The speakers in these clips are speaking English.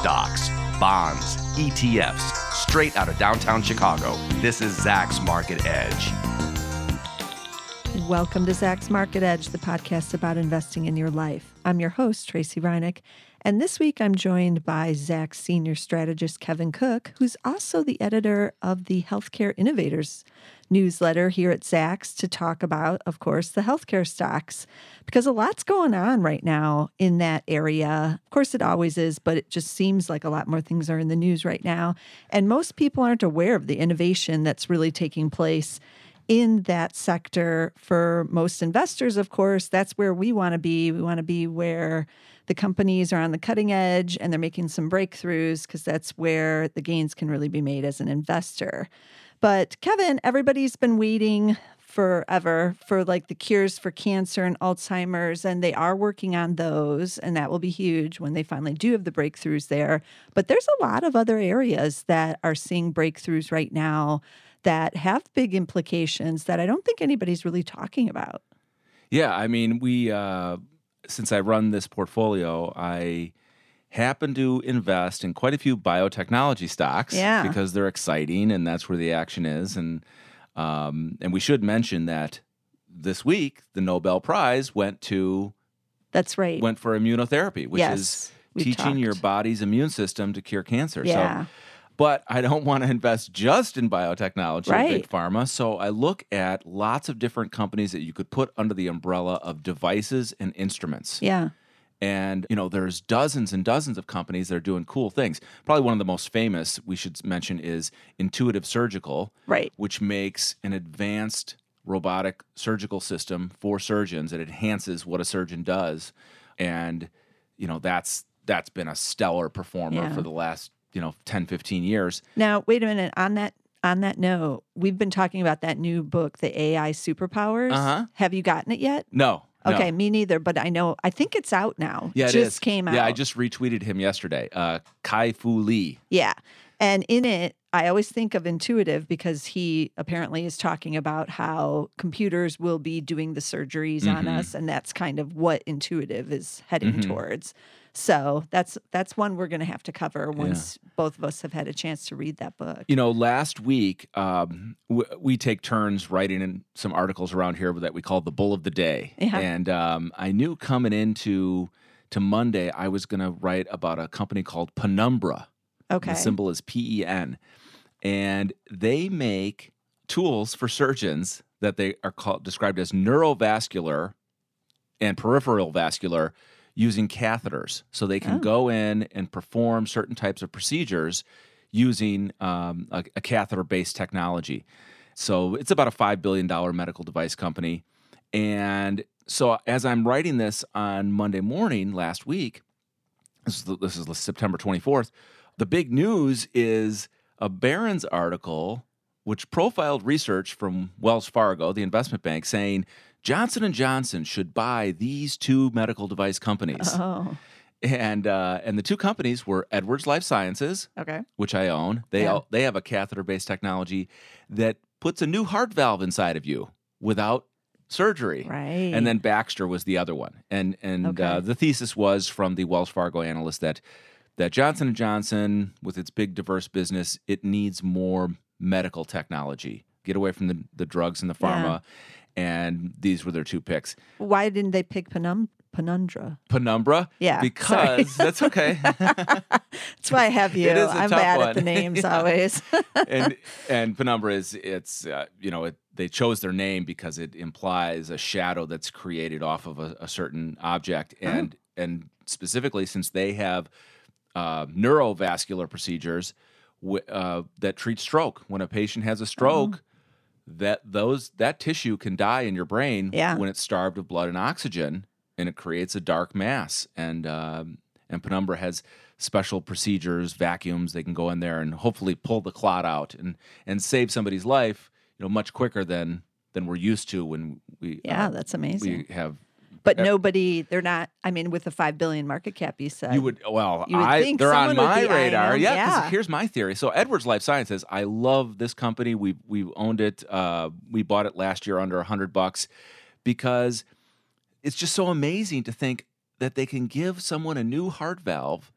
stocks, bonds, ETFs, straight out of downtown Chicago. This is Zacks Market Edge. Welcome to Zacks Market Edge, the podcast about investing in your life. I'm your host, Tracey Ryniec, and this week I'm joined by Zacks senior strategist Kevin Cook, who's also the editor of the Healthcare Innovators newsletter here at Zacks to talk about, of course, the healthcare stocks, because a lot's going on right now in that area. Of course, it always is, but it just seems like a lot more things are in the news right now. And most people aren't aware of the innovation that's really taking place in that sector for most investors, of course, that's where we want to be. We want to be where the companies are on the cutting edge and they're making some breakthroughs because that's where the gains can really be made as an investor. But Kevin, everybody's been waiting forever for like the cures for cancer and Alzheimer's, and they are working on those, and that will be huge when they finally do have the breakthroughs there. But there's a lot of other areas that are seeing breakthroughs right now that have big implications that I don't think anybody's really talking about. Yeah, I mean, we uh, since I run this portfolio, I happen to invest in quite a few biotechnology stocks Yeah. because they're exciting and that's where the action is. And um, and we should mention that this week the Nobel Prize went to That's right. went for immunotherapy, which Yes, is teaching your body's immune system to cure cancer. Yeah. So, but I don't want to invest just in biotechnology or Right. big pharma. So I look at lots of different companies that you could put under the umbrella of devices and instruments. yeah. And, you know, there's dozens and dozens of companies that are doing cool things. Probably one of the most famous we should mention is Intuitive Surgical, Right. which makes an advanced robotic surgical system for surgeons. It enhances what a surgeon does. And, you know, that's that's been a stellar performer Yeah. for the last, you know, 10, 15 years. Now, wait a minute. On that on that note, we've been talking about that new book, The AI Superpowers. Uh-huh. Have you gotten it yet? No. no. Okay, me neither, but I know I think it's out now. Yeah, it just is. came out. Yeah, I just retweeted him yesterday. Uh, Kai Fu Lee. Yeah. And in it, I always think of Intuitive because he apparently is talking about how computers will be doing the surgeries on Mhm. us and that's kind of what Intuitive is heading Mhm. towards. So, that's that's one we're going to have to cover once both of us have had a chance to read that book. You know, last week um, w- we take turns writing in some articles around here that we call the Bull of the Day, Yeah. and um, I knew coming into to Monday I was going to write about a company called Penumbra. Okay. The symbol is P E N, and they make tools for surgeons that they are called described as neurovascular and peripheral vascular using catheters. So they can Oh. go in and perform certain types of procedures using um, a, a catheter based technology. So it's about a $5 billion medical device company. And so as I'm writing this on Monday morning last week, this is, this is September 24th, the big news is a Barron's article which profiled research from Wells Fargo, the investment bank, saying Johnson and Johnson should buy these two medical device companies. Oh, And uh, and the two companies were Edwards Life Sciences, okay. which I own. They Yeah. all, they have a catheter based technology that puts a new heart valve inside of you without surgery. Right. And then Baxter was the other one. And and Okay. uh, the thesis was from the Wells Fargo analyst that that Johnson and Johnson, with its big diverse business, it needs more medical technology. Get away from the, the drugs and the pharma. And these were their two picks. Why didn't they pick Penum- Penumbra? Penumbra. Yeah. Because that's okay. That's why I have you. It is a I'm bad at the names Yeah. always. and and penumbra is it's uh, you know it, they chose their name because it implies a shadow that's created off of a, a certain object Oh. and and specifically since they have uh, neurovascular procedures w- uh, that treat stroke when a patient has a stroke that those that tissue can die in your brain Yeah. when it's starved of blood and oxygen and it creates a dark mass and um, and penumbra has special procedures vacuums they can go in there and hopefully pull the clot out and and save somebody's life you know much quicker than than we're used to when we yeah, uh, that's amazing. we have but nobody, they're not. I mean, with a five billion market cap, you said You would well, you would I think they're on my radar. Yeah, yeah. here's my theory. So Edwards Life Sciences, I love this company. We we owned it. Uh, we bought it last year under a hundred bucks because it's just so amazing to think that they can give someone a new heart valve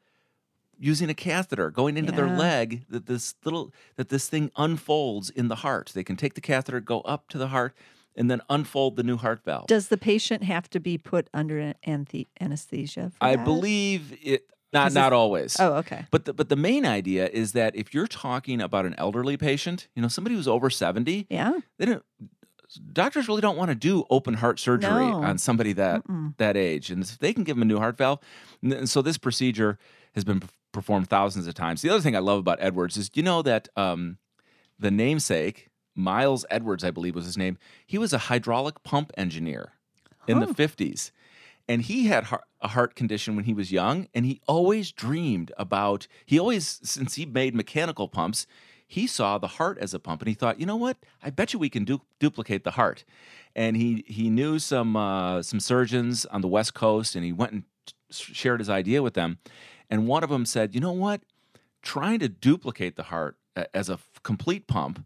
using a catheter going into their leg that this little that this thing unfolds in the heart. They can take the catheter, go up to the heart, and then unfold the new heart valve. Does the patient have to be put under an anthe- anesthesia? For I that? believe it not not always. Oh, okay. But the, but the main idea is that if you're talking about an elderly patient, you know, somebody who's over 70, Yeah. they don't doctors really don't want to do open heart surgery No. on somebody that Mm-mm. that age and if they can give them a new heart valve and so this procedure has been performed thousands of times the other thing i love about edwards is you know that um, the namesake miles edwards i believe was his name he was a hydraulic pump engineer in the 50s and he had a heart condition when he was young and he always dreamed about he always since he made mechanical pumps he saw the heart as a pump and he thought you know what? I bet you we can du- duplicate the heart. And he he knew some uh, some surgeons on the west coast and he went and sh- shared his idea with them. And one of them said you know what? Trying to duplicate the heart as a complete pump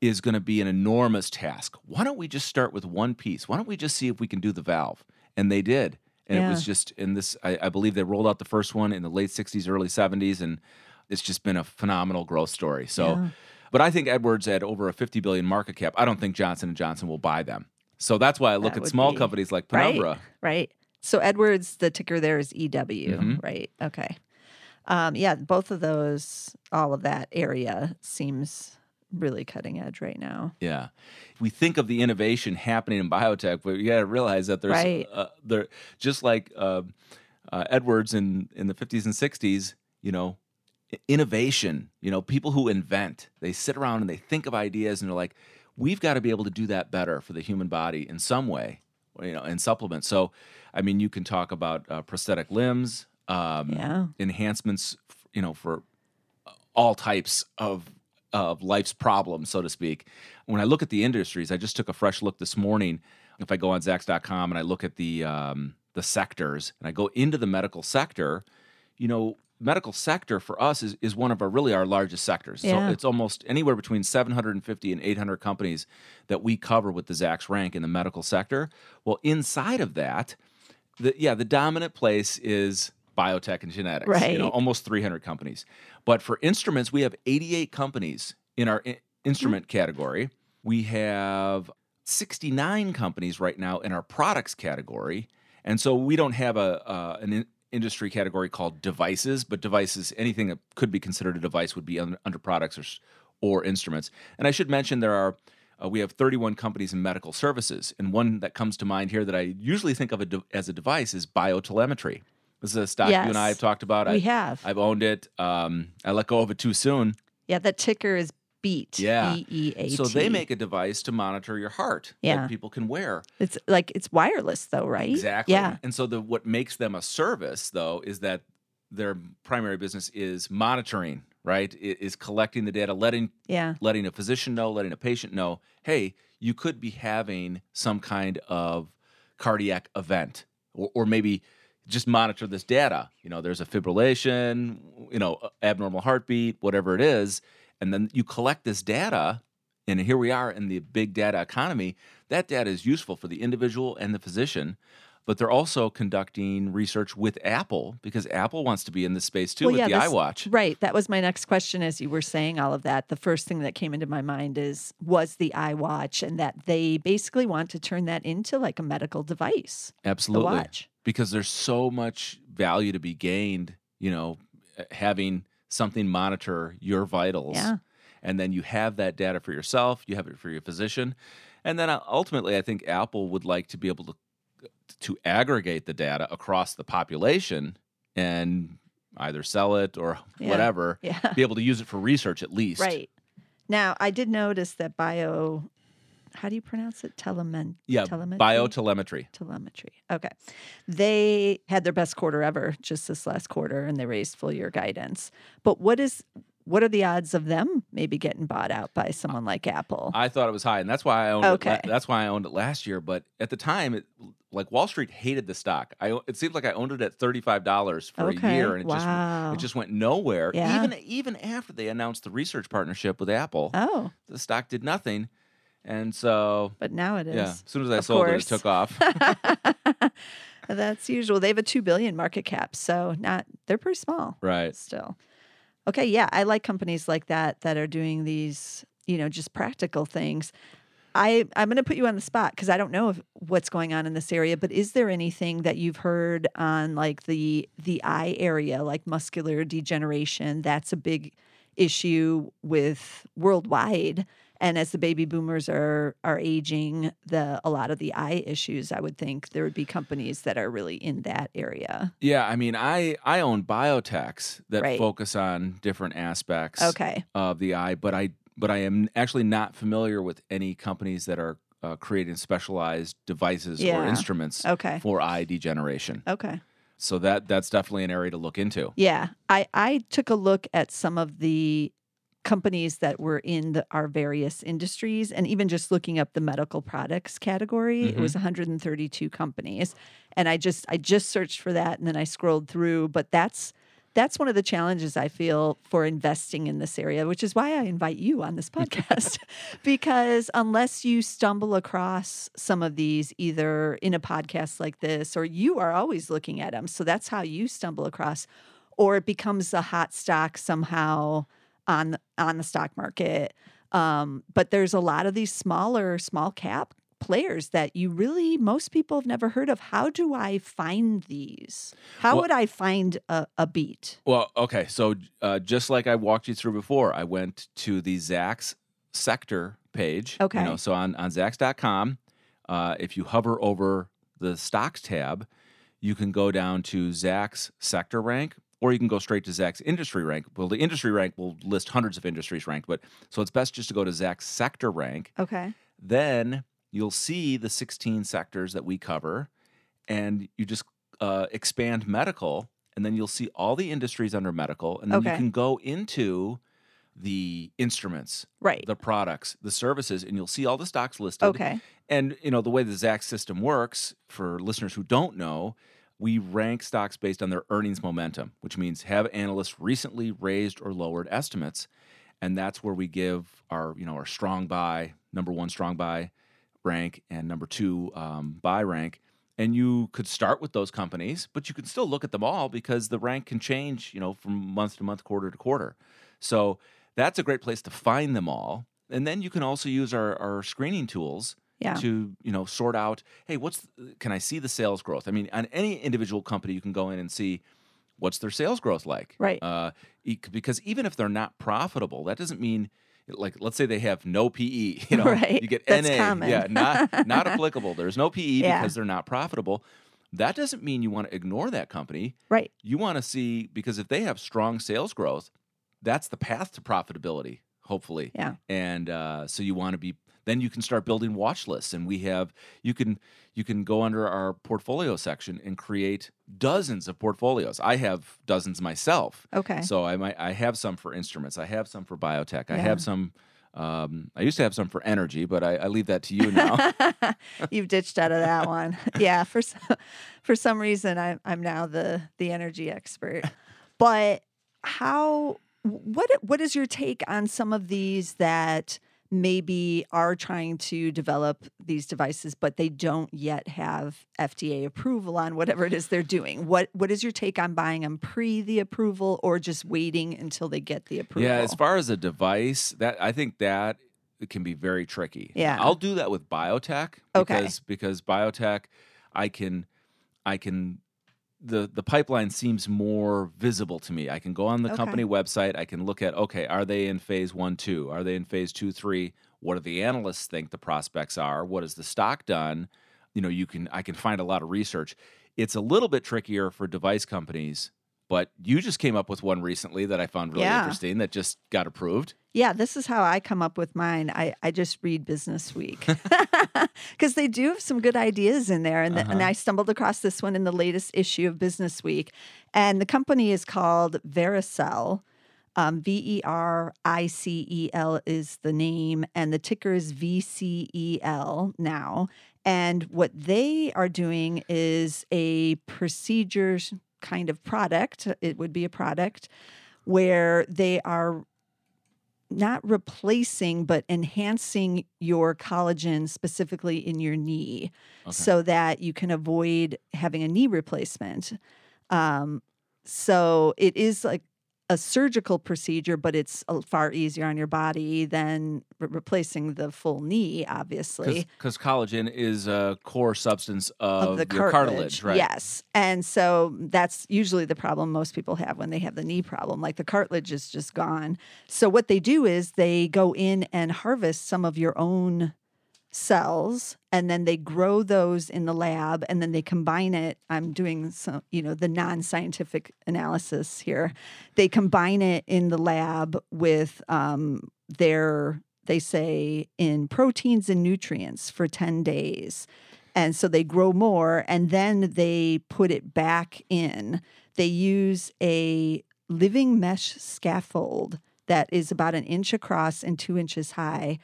is going to be an enormous task. Why don't we just start with one piece? Why don't we just see if we can do the valve? And they did. And it was just in this, I, I believe they rolled out the first one in the late 60s, early 70s, and it's just been a phenomenal growth story. So, Yeah. but I think Edwards at over a 50 billion market cap, I don't think Johnson and Johnson will buy them. So that's why I look That at small be- companies like Right. Penumbra. Right. So Edwards, the ticker there is EW. Mhm. Right. Okay. Um, yeah, both of those, all of that area seems really cutting edge right now. Yeah. We think of the innovation happening in biotech, but you got to realize that there's Right. uh, there just like uh, uh, Edwards in in the 50s and 60s, you know, innovation, you know, people who invent, they sit around and they think of ideas and they're like, we've got to be able to do that better for the human body in some way, you know, in supplements. So, I mean, you can talk about uh, prosthetic limbs, um, Yeah. enhancements, you know, for all types of of life's problems, so to speak. When I look at the industries, I just took a fresh look this morning. If I go on Zacks.com and I look at the um, the sectors and I go into the medical sector, you know, medical sector for us is, is one of our really our largest sectors. Yeah. So it's almost anywhere between 750 and 800 companies that we cover with the Zacks rank in the medical sector. Well, inside of that, the, yeah, the dominant place is biotech and genetics. You know, Right. almost 300 companies. But for instruments, we have 88 companies in our instrument category. We have 69 companies right now in our products category. And so we don't have a uh, an in- industry category called devices, but devices, anything that could be considered a device would be under, under products or, or instruments. And I should mention there are uh, we have 31 companies in medical services, and one that comes to mind here that I usually think of a de- as a device is biotelemetry. This is a stock you and I have talked about. We I, have. I've owned it. Um, I let go of it too soon. yeah, that ticker is beat. Yeah. B E A T. So they make a device to monitor your heart Yeah. that people can wear. it's like it's wireless though, right? Exactly. Yeah. And so the what makes them a service though is that their primary business is monitoring, right? It is collecting the data, letting Yeah. letting a physician know, letting a patient know, hey, you could be having some kind of cardiac event, or, or maybe just monitor this data. You know, there's a fibrillation, you know, abnormal heartbeat, whatever it is, and then you collect this data. And here we are in the big data economy. That data is useful for the individual and the physician, but they're also conducting research with Apple because Apple wants to be in this space too Well, with yeah, the this- iWatch. Right. That was my next question as you were saying all of that. The first thing that came into my mind is was the iWatch and that they basically want to turn that into like a medical device. Absolutely. watch. Because there's so much value to be gained, you know, uh, having something monitor your vitals. Yeah. And then you have that data for yourself, you have it for your physician. And then uh, ultimately, I think Apple would like to be able to to aggregate the data across the population and either sell it or Yeah. whatever, Yeah. be able to use it for research at least. Right. Now, I did notice that bio how do you pronounce it? Telemen Yeah. telemetry? Biotelemetry. telemetry. Okay. They had their best quarter ever just this last quarter and they raised full year guidance. But what is what are the odds of them maybe getting bought out by someone like Apple? I thought it was high, and that's why I owned it. Okay. la- That's why I owned it last year. But at the time, it, like Wall Street hated the stock. I it seemed like I owned it at thirty five dollars for Okay. a year, and it Wow. just it just went nowhere. Yeah. Even even after they announced the research partnership with Apple, oh, the stock did nothing. And so, but now it is. yeah, as soon as I Of sold course. it, it took off. That's usual. They have a two billion market cap, so not they're pretty small right. still. Okay, yeah, I like companies like that that are doing these, you know, just practical things. I I'm going to put you on the spot because I don't know if, what's going on in this area, but is there anything that you've heard on like the the eye area, like macular degeneration? That's a big issue with worldwide. And as the baby boomers are are aging, the a lot of the eye issues, I would think there would be companies that are really in that area. Yeah, I mean, I I own biotechs that Right. focus on different aspects Okay. of the eye, but I but I am actually not familiar with any companies that are uh, creating specialized devices or instruments Okay. for eye degeneration. Okay. So that that's definitely an area to look into. Yeah, I I took a look at some of the companies that were in the, our various industries, and even just looking up the medical products category, it was mm-hmm. 132 companies, and I just I just searched for that, and then I scrolled through. But that's that's one of the challenges I feel for investing in this area, which is why I invite you on this podcast, because unless you stumble across some of these either in a podcast like this, or you are always looking at them, so that's how you stumble across, or it becomes a hot stock somehow on on the stock market. Um, but there's a lot of these smaller, small cap players that you really most people have never heard of. How do I find these? How Well- would I find a, a beat? Well, okay, so uh, just like I walked you through before, I went to the zacks sector page. Okay. You know, so on on zacks.com uh, if you hover over the stocks tab, you can go down to zacks sector rank, or you can go straight to Zacks industry rank. Well, the industry rank will list hundreds of industries ranked, but so it's best just to go to Zacks sector rank. Okay. Then you'll see the 16 sectors that we cover, and you just uh, expand medical, and then you'll see all the industries under medical, and then Okay. you can go into the instruments, Right. the products, the services, and you'll see all the stocks listed. Okay. And you know the way the Zacks system works for listeners who don't know, we rank stocks based on their earnings momentum, which means have analysts recently raised or lowered estimates, and that's where we give our you know our strong buy number one strong buy rank and number two um, buy rank. And you could start with those companies, but you can still look at them all because the rank can change, you know, from month to month, quarter to quarter. So that's a great place to find them all. And then you can also use our, our screening tools Yeah. to you know sort out hey what's can i see the sales growth i mean on any individual company you can go in and see what's their sales growth like Right. uh, because even if they're not profitable that doesn't mean like let's say they have no pe you know Right. you get That's na common. yeah not not applicable there's no pe Yeah. because they're not profitable that doesn't mean you want to ignore that company Right. you want to see because if they have strong sales growth that's the path to profitability hopefully Yeah. and uh, so you want to be then you can start building watch lists and we have you can you can go under our portfolio section and create dozens of portfolios i have dozens myself Okay. so i might i have some for instruments i have some for biotech i have some um, i used to have some for energy but i, I leave that to you now You've ditched out of that one. Yeah, for some, for some reason I'm I'm now the the energy expert. But how what what is your take on some of these that maybe are trying to develop these devices but they don't yet have FDA approval on whatever it is they're doing? What what is your take on buying them pre the approval or just waiting until they get the approval? Yeah, as far as a device, that I think that can be very tricky. Yeah. I'll do that with biotech Okay. because because biotech, I can, I can. The, the pipeline seems more visible to me. I can go on the Okay. company website. I can look at okay, are they in phase one, two? Are they in phase two, three? What do the analysts think the prospects are? What has the stock done? You know, you can I can find a lot of research. It's a little bit trickier for device companies, but you just came up with one recently that I found really Yeah. interesting that just got approved. Yeah, this is how I come up with mine. I, I just read Business Week because they do have some good ideas in there. And, the, and Uh-huh. I stumbled across this one in the latest issue of Business Week. And the company is called Vericel. Um, v E R I C E L is the name, and the ticker is VCEL now. And what they are doing is a procedures kind of product. It would be a product where they are not replacing but enhancing your collagen specifically in your knee Okay. so that you can avoid having a knee replacement. Um, so it is like a surgical procedure, but it's far easier on your body than re- replacing the full knee, obviously. Because collagen is a core substance of, Of the your cartilage, cartilage, right? Yes. And so that's usually the problem most people have when they have the knee problem. Like the cartilage is just gone. So what they do is they go in and harvest some of your own cells and then they grow those in the lab and then they combine it. I'm doing some you know the non-scientific analysis here. They combine it in the lab with um, their they say in proteins and nutrients for 10 days. And so they grow more and then they put it back in. They use a living mesh scaffold that is about an inch across and two inches high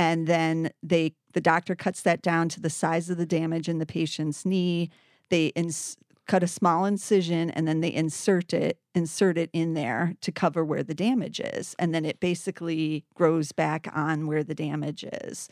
and then they the doctor cuts that down to the size of the damage in the patient's knee they ins- cut a small incision and then they insert it insert it in there to cover where the damage is and then it basically grows back on where the damage is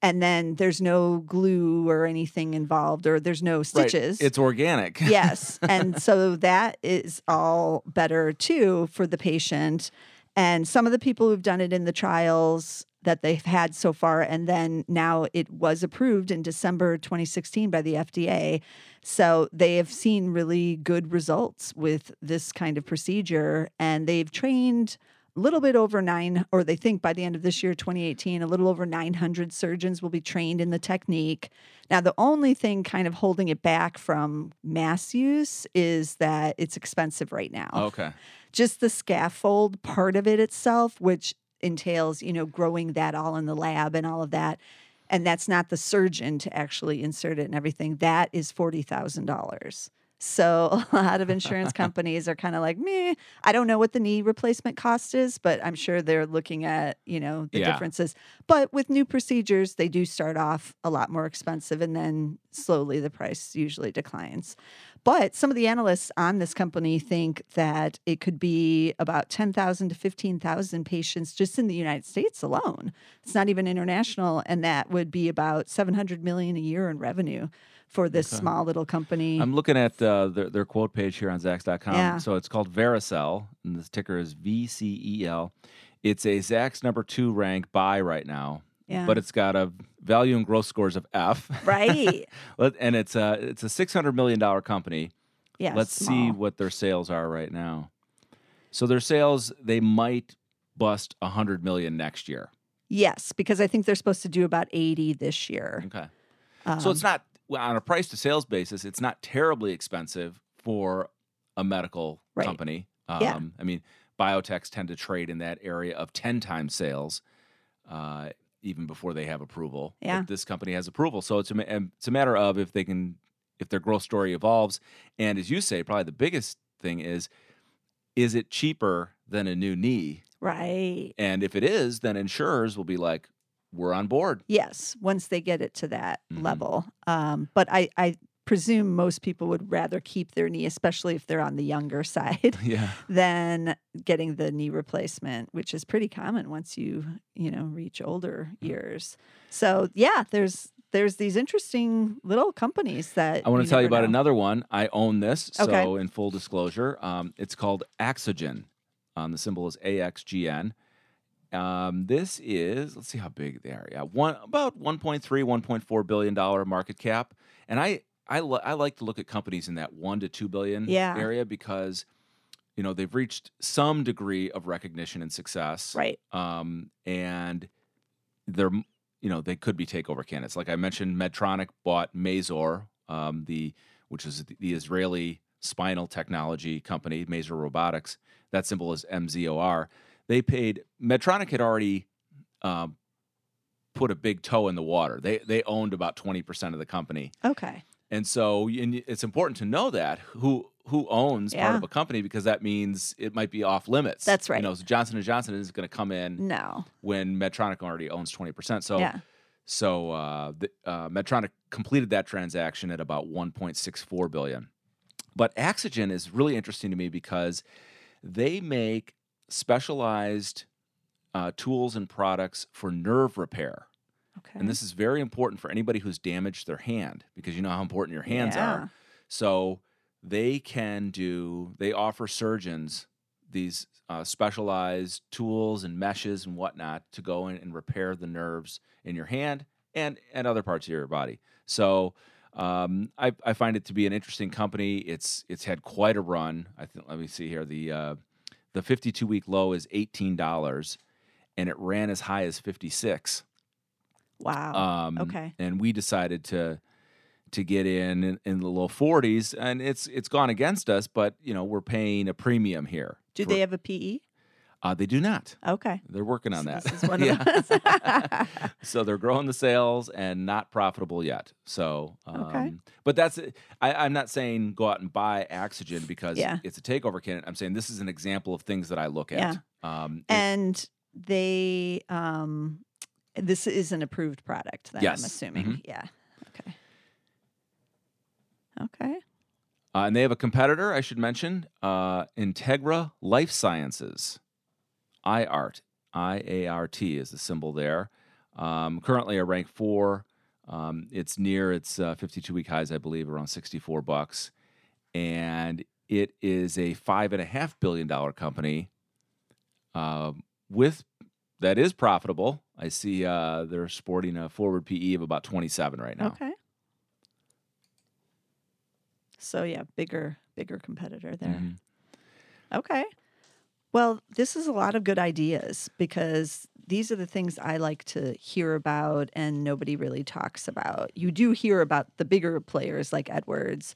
and then there's no glue or anything involved or there's no Right. stitches It's organic. yes. And so that is all better too for the patient. And some of the people who've done it in the trials that they've had so far, and then now it was approved in December 2016 by the FDA. So they have seen really good results with this kind of procedure, and they've trained a little bit over nine, or they think by the end of this year, 2018, a little over 900 surgeons will be trained in the technique. Now, the only thing kind of holding it back from mass use is that it's expensive right now. Okay. Just the scaffold part of it itself, which entails, you know, growing that all in the lab and all of that. And that's not the surgeon to actually insert it and everything. That is $40,000. So a lot of insurance companies are kind of like, me. I don't know what the knee replacement cost is, but I'm sure they're looking at, you know, the Yeah. differences. But with new procedures, they do start off a lot more expensive and then slowly the price usually declines. But some of the analysts on this company think that it could be about 10,000 to 15,000 patients just in the United States alone. It's not even international and that would be about 700 million a year in revenue for this Okay. small little company. I'm looking at uh, their, their quote page here on Zacks.com. Yeah. So it's called Vericel, and the ticker is VCEL. It's a Zacks number two rank buy right now, yeah. but it's got a value and growth scores of F. right. And it's a it's a six hundred million dollar company. Yeah. Let's see what their sales are right now. So their sales they might bust a hundred million next year. Yes, because I think they're supposed to do about 80 this year. Okay. Um, so it's not on a price to sales basis, it's not terribly expensive for a medical Right. company. Um, Yeah. I mean, biotechs tend to trade in that area of 10 times sales, uh, even before they have approval. But Yeah. this company has approval. So it's a, it's a matter of if they can, if their growth story evolves. And as you say, probably the biggest thing is, is it cheaper than a new knee? right. And if it is, then insurers will be like, we're on board. Yes, once they get it to that Mhm. level. Um, but I, I presume most people would rather keep their knee, especially if they're on the younger side, yeah. than getting the knee replacement, which is pretty common once you, you know, reach older Mm. years. So yeah, there's there's these interesting little companies that I want to tell you about know. another one. I own this. So, Okay. in full disclosure, um, it's called Axogen. Um, the symbol is AXGN. Um, this is, let's see how big they are. Yeah, one about 1.3, 1.4 billion dollar market cap. And I, I, li- I like to look at companies in that one to two billion Yeah. area because, you know, they've reached some degree of recognition and success Right. um, and they're you know they could be takeover candidates. Like I mentioned, Medtronic bought Mazor, um, the which is the, the Israeli spinal technology company, Mazor Robotics. That symbol is MZOR. They paid Medtronic had already um, put a big toe in the water. They they owned about twenty percent of the company, Okay. and so and it's important to know that who who owns part of a company because that means it might be off limits. That's right. You know, so Johnson and Johnson isn't going to come in No. when Medtronic already owns 20%. So yeah. so uh, the, uh, Medtronic completed that transaction at about 1.64 billion. But Axogen is really interesting to me because they make specialized uh, tools and products for nerve repair. Okay. And this is very important for anybody who's damaged their hand because you know how important your hands Yeah. are. So they can do, they offer surgeons these uh, specialized tools and meshes and whatnot to go in and repair the nerves in your hand and, and other parts of your body. So um, I, I find it to be an interesting company. It's it's had quite a run. I think. Let me see here. The uh, the 52 week low is eighteen dollars, and it ran as high as 56. wow. Um, Okay. And we decided to to get in, in in the low 40s, and it's it's gone against us, but you know we're paying a premium here. Do for- they have a PE? Uh, they do not. Okay. They're working on So that. This is one of Yeah. those. so they're growing the sales and not profitable yet. So, um, Okay. but that's I, I'm not saying go out and buy Axogen because Yeah. it's a takeover candidate. I'm saying this is an example of things that I look at. Um, it- and they um this is an approved product then Yes. i'm assuming Mhm. yeah okay okay Uh, and they have a competitor, I should mention, uh, Integra Life Sciences, IART. I A R T is the symbol there. Um, currently a rank four. Um, it's near its uh, 52 week highs, I believe, around 64 bucks. And it is a five and a half billion dollar company um, with that is profitable. I see uh, they're sporting a forward PE of about 27 right now. okay so yeah bigger bigger competitor there Mhm. okay well this is a lot of good ideas because these are the things i like to hear about and nobody really talks about you do hear about the bigger players like edwards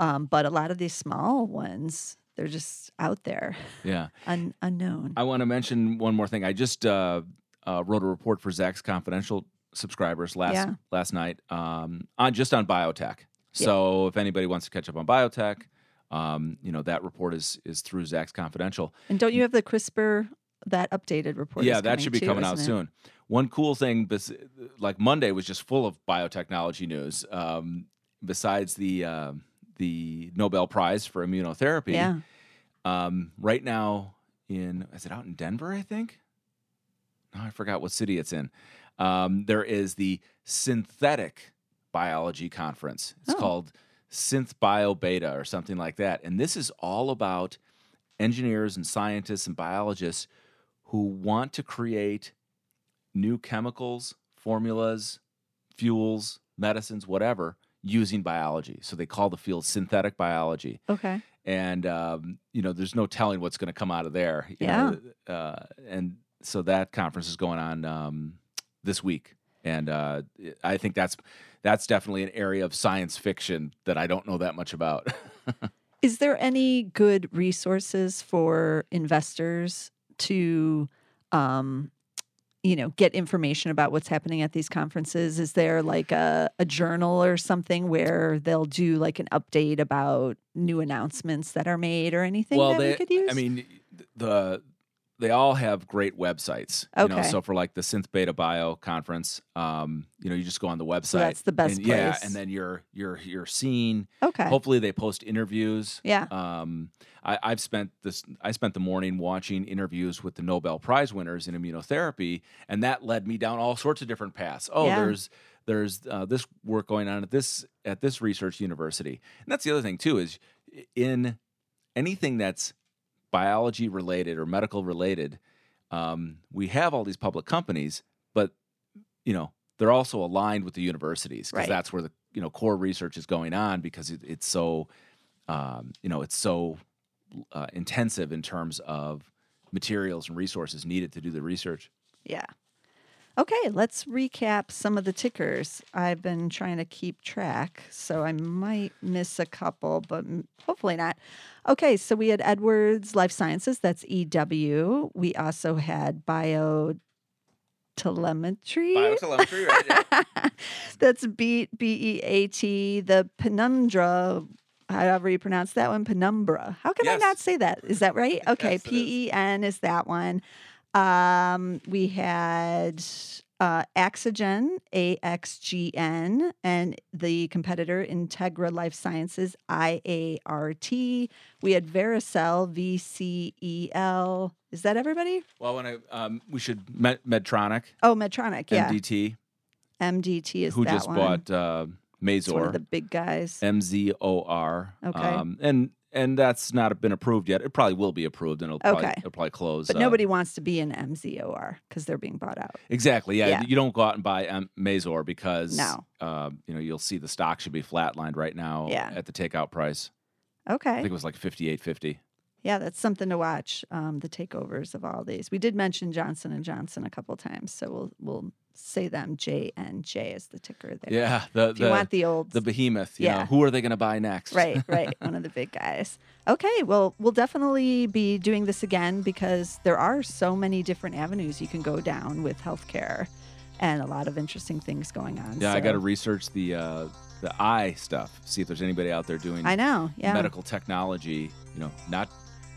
um, but a lot of these small ones they're just out there Yeah. un- unknown I want to mention one more thing. I just uh, uh, wrote a report for Zacks Confidential subscribers last Yeah. last night um, on just on biotech. So if anybody wants to catch up on biotech, um, you know that report is is through Zacks Confidential. And don't you have the CRISPR that updated report? yeah, that should be too, coming out it? soon. One cool thing, like Monday was just full of biotechnology news. Um, besides the uh, the Nobel Prize for immunotherapy, Yeah. um, right now in is it out in Denver? I think. No, I forgot what city it's in. Um, there is the synthetic biology conference. It's Oh. called SynBioBeta or something like that, and this is all about engineers and scientists and biologists who want to create new chemicals, formulas, fuels, medicines, whatever, using biology. So they call the field synthetic biology Okay. and um, you know there's no telling what's going to come out of there you Yeah. know, uh, and so that conference is going on um, this week and uh, i think that's that's definitely an area of science fiction that i don't know that much about Is there any good resources for investors to, um, you know, get information about what's happening at these conferences? Is there like a, a journal or something where they'll do like an update about new announcements that are made or anything well that they we could use? i mean the they all have great websites you know so for like the synth beta bio conference um, you know you just go on the website that's the best and, yeah and then you're you're you're seeing okay. hopefully they post interviews Yeah. um, I, I've spent this. I spent the morning watching interviews with the Nobel Prize winners in immunotherapy, and that led me down all sorts of different paths. Oh, Yeah. there's there's uh, this work going on at this at this research university, and that's the other thing too is in anything that's biology related or medical related, um, we have all these public companies, but you know they're also aligned with the universities because Right. that's where the you know core research is going on because it, it's so um, you know it's so uh, intensive in terms of materials and resources needed to do the research. Yeah. Okay, let's recap some of the tickers. I've been trying to keep track, so I might miss a couple, but hopefully not. Okay, so we had Edwards Life Sciences, that's EW. We also had Biotelemetry. Biotelemetry, right? that's B B E A T. The Penumbra, however you pronounce that one, Penumbra. How can I not say that? Is that right? Okay, Yes. P E N is that one. Um, we had uh, Axogen, AXGN, and the competitor Integra Life Sciences, IART. We had Vericel, VCEL. Is that everybody? Well, when I um, we should Med- Medtronic, Oh, Medtronic, yeah. MDT, MDT is who that just one. bought uh, It's one of Mazor, the big guys. M Z O R. Okay. Um, and and that's not been approved yet. It probably will be approved, and it'll probably, Okay. it'll probably close. But uh, nobody wants to be in MZOR because they're being bought out. Exactly. Yeah. Yeah. You don't go out and buy um, Mazor because No. uh, you know you'll see the stock should be flatlined right now Yeah. at the takeout price. Okay. I think it was like fifty eight fifty. Yeah, that's something to watch. Um, the takeovers of all these. We did mention Johnson and Johnson a couple times, so we'll we'll say them J and J is the ticker there. Yeah. The If you the, want the old the behemoth. You Yeah. Know, who are they going to buy next? right, right, one of the big guys. Okay, well, we'll definitely be doing this again because there are so many different avenues you can go down with healthcare, and a lot of interesting things going on. Yeah. I got to research the uh, the eye stuff. See if there's anybody out there doing I know. Yeah. medical technology. You know, not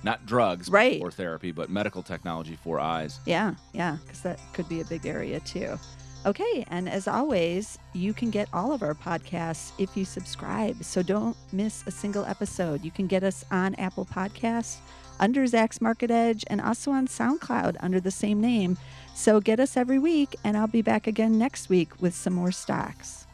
not drugs Right. or therapy, but medical technology for eyes. Yeah, yeah, because that could be a big area too. Okay, and as always, you can get all of our podcasts if you subscribe. So don't miss a single episode. You can get us on Apple Podcasts, under Zacks Market Edge, and also on SoundCloud under the same name. So get us every week, and I'll be back again next week with some more stocks.